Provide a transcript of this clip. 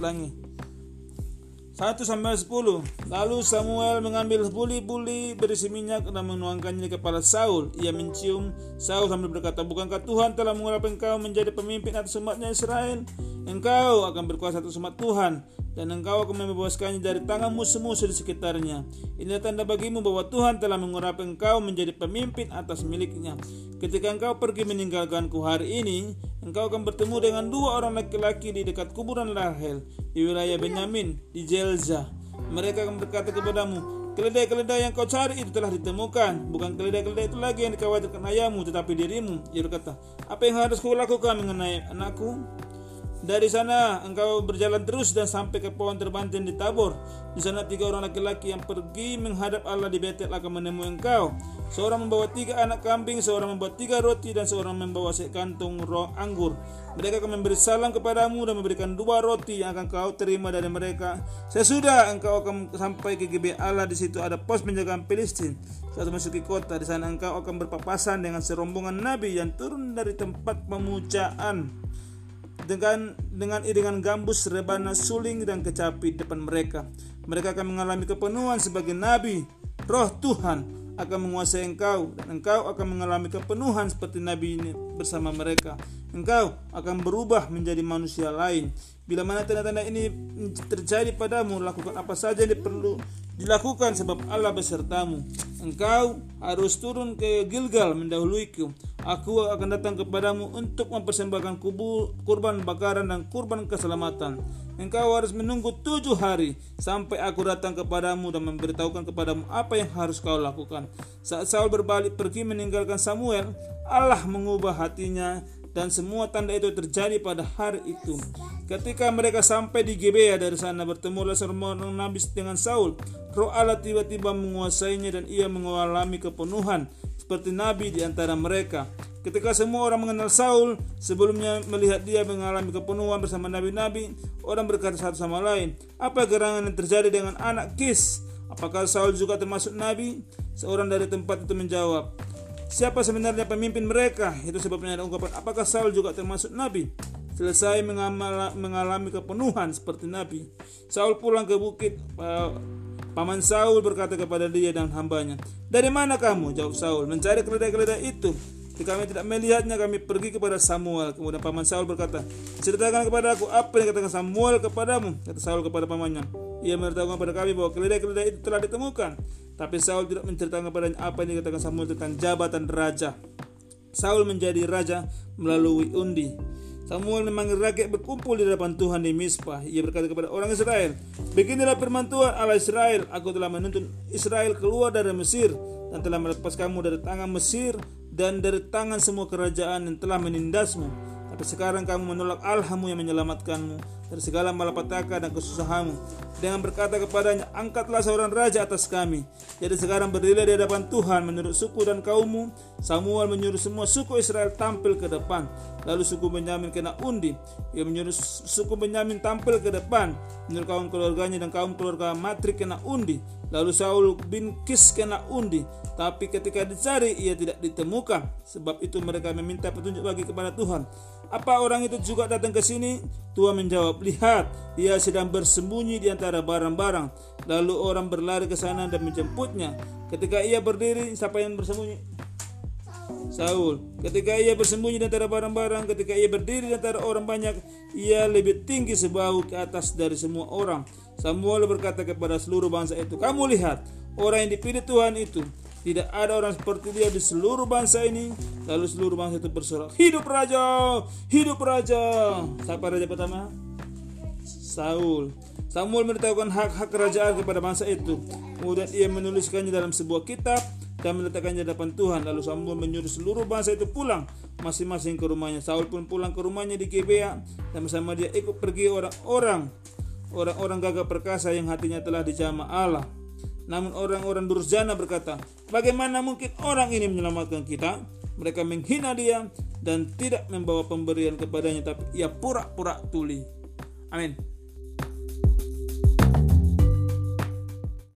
Ulangi. 1 sampai 10 Lalu Samuel mengambil buli-buli berisi minyak dan menuangkannya di kepala Saul. Ia mencium. Saul sambil berkata Bukankah Tuhan telah mengurap engkau menjadi pemimpin atas umatnya Israel Engkau akan berkuasa atas umat Tuhan dan engkau akan membebaskannya dari tangan musuh-musuh di sekitarnya. Ini tanda bagimu bahwa Tuhan telah mengurapi engkau menjadi pemimpin atas miliknya. Ketika engkau pergi meninggalkanku hari ini, engkau akan bertemu dengan dua orang laki-laki di dekat kuburan Rahel di wilayah Benyamin di Jelza. Mereka akan berkata kepadamu, Keledai-keledai yang kau cari itu telah ditemukan Bukan keledai-keledai itu lagi yang dikhawatirkan ayahmu Tetapi dirimu Ia berkata Apa yang harus kau lakukan mengenai anakku dari sana engkau berjalan terus dan sampai ke pohon terbanting di Tabor. Di sana tiga orang laki-laki yang pergi menghadap Allah di Betel akan menemui engkau. Seorang membawa tiga anak kambing, seorang membawa tiga roti, dan seorang membawa sekantung roh anggur. Mereka akan memberi salam kepadamu dan memberikan dua roti yang akan kau terima dari mereka. Sesudah engkau akan sampai ke Gibea Allah di situ ada pos penjagaan Filistin. Saat memasuki kota di sana engkau akan berpapasan dengan serombongan nabi yang turun dari tempat pemujaan dengan dengan iringan gambus, rebana, suling dan kecapi depan mereka. Mereka akan mengalami kepenuhan sebagai nabi. Roh Tuhan akan menguasai engkau dan engkau akan mengalami kepenuhan seperti nabi ini bersama mereka. Engkau akan berubah menjadi manusia lain. Bila mana tanda-tanda ini terjadi padamu, lakukan apa saja yang perlu dilakukan sebab Allah besertamu. Engkau harus turun ke Gilgal mendahuluiku. Aku akan datang kepadamu untuk mempersembahkan kubur, kurban bakaran dan kurban keselamatan. Engkau harus menunggu tujuh hari sampai aku datang kepadamu dan memberitahukan kepadamu apa yang harus kau lakukan. Saat Saul berbalik pergi meninggalkan Samuel, Allah mengubah hatinya dan semua tanda itu terjadi pada hari itu. Ketika mereka sampai di Gebea dari sana bertemulah seorang nabi dengan Saul. Roh Allah tiba-tiba menguasainya dan ia mengalami kepenuhan seperti nabi di antara mereka. Ketika semua orang mengenal Saul, sebelumnya melihat dia mengalami kepenuhan bersama nabi-nabi, orang berkata satu sama lain, "Apa gerangan yang terjadi dengan anak Kis? Apakah Saul juga termasuk nabi?" Seorang dari tempat itu menjawab, Siapa sebenarnya pemimpin mereka? Itu sebabnya ada ungkapan, apakah Saul juga termasuk nabi? Selesai mengalami kepenuhan seperti nabi. Saul pulang ke bukit. Paman Saul berkata kepada dia dan hambanya, Dari mana kamu? Jawab Saul, mencari keledai-keledai itu. Jika kami tidak melihatnya, kami pergi kepada Samuel. Kemudian paman Saul berkata, Ceritakan kepada aku apa yang katakan Samuel kepadamu. Kata Saul kepada pamannya, Ia memberitahukan kepada kami bahwa keledai-keledai itu telah ditemukan. Tapi Saul tidak menceritakan kepadanya apa yang dikatakan Samuel tentang jabatan raja. Saul menjadi raja melalui undi. Samuel memanggil rakyat berkumpul di depan Tuhan di Mispa. Ia berkata kepada orang Israel, Beginilah firman Tuhan Allah Israel, Aku telah menuntun Israel keluar dari Mesir dan telah melepas kamu dari tangan Mesir dan dari tangan semua kerajaan yang telah menindasmu. Tapi sekarang kamu menolak Allahmu yang menyelamatkanmu dari segala malapetaka dan kesusahanmu. Dengan berkata kepadanya angkatlah seorang raja atas kami. Jadi sekarang berdiri di hadapan Tuhan menurut suku dan kaummu. Samuel menyuruh semua suku Israel tampil ke depan. Lalu suku Benyamin kena undi. Ia menyuruh suku Benyamin tampil ke depan. Menurut kaum keluarganya dan kaum keluarga Matrik kena undi. Lalu Saul bin Kis kena undi. Tapi ketika dicari ia tidak ditemukan. Sebab itu mereka meminta petunjuk bagi kepada Tuhan. Apa orang itu juga datang ke sini? Tuhan menjawab, lihat, ia sedang bersembunyi di antara barang-barang. Lalu orang berlari ke sana dan menjemputnya. Ketika ia berdiri, siapa yang bersembunyi? Saul. Ketika ia bersembunyi di antara barang-barang, ketika ia berdiri di antara orang banyak, ia lebih tinggi sebahu ke atas dari semua orang. Samuel berkata kepada seluruh bangsa itu, "Kamu lihat, orang yang dipilih Tuhan itu tidak ada orang seperti dia di seluruh bangsa ini. Lalu seluruh bangsa itu bersorak, hidup raja, hidup raja. Siapa raja pertama? Saul. Samuel memberitahukan hak-hak kerajaan kepada bangsa itu. Kemudian ia menuliskannya dalam sebuah kitab dan meletakkannya di depan Tuhan. Lalu Samuel menyuruh seluruh bangsa itu pulang masing-masing ke rumahnya. Saul pun pulang ke rumahnya di Gibea dan bersama dia ikut pergi orang-orang orang-orang gagah perkasa yang hatinya telah dijamah Allah. Namun orang-orang durjana berkata, bagaimana mungkin orang ini menyelamatkan kita? Mereka menghina dia dan tidak membawa pemberian kepadanya, tapi ia pura-pura tuli. Amin.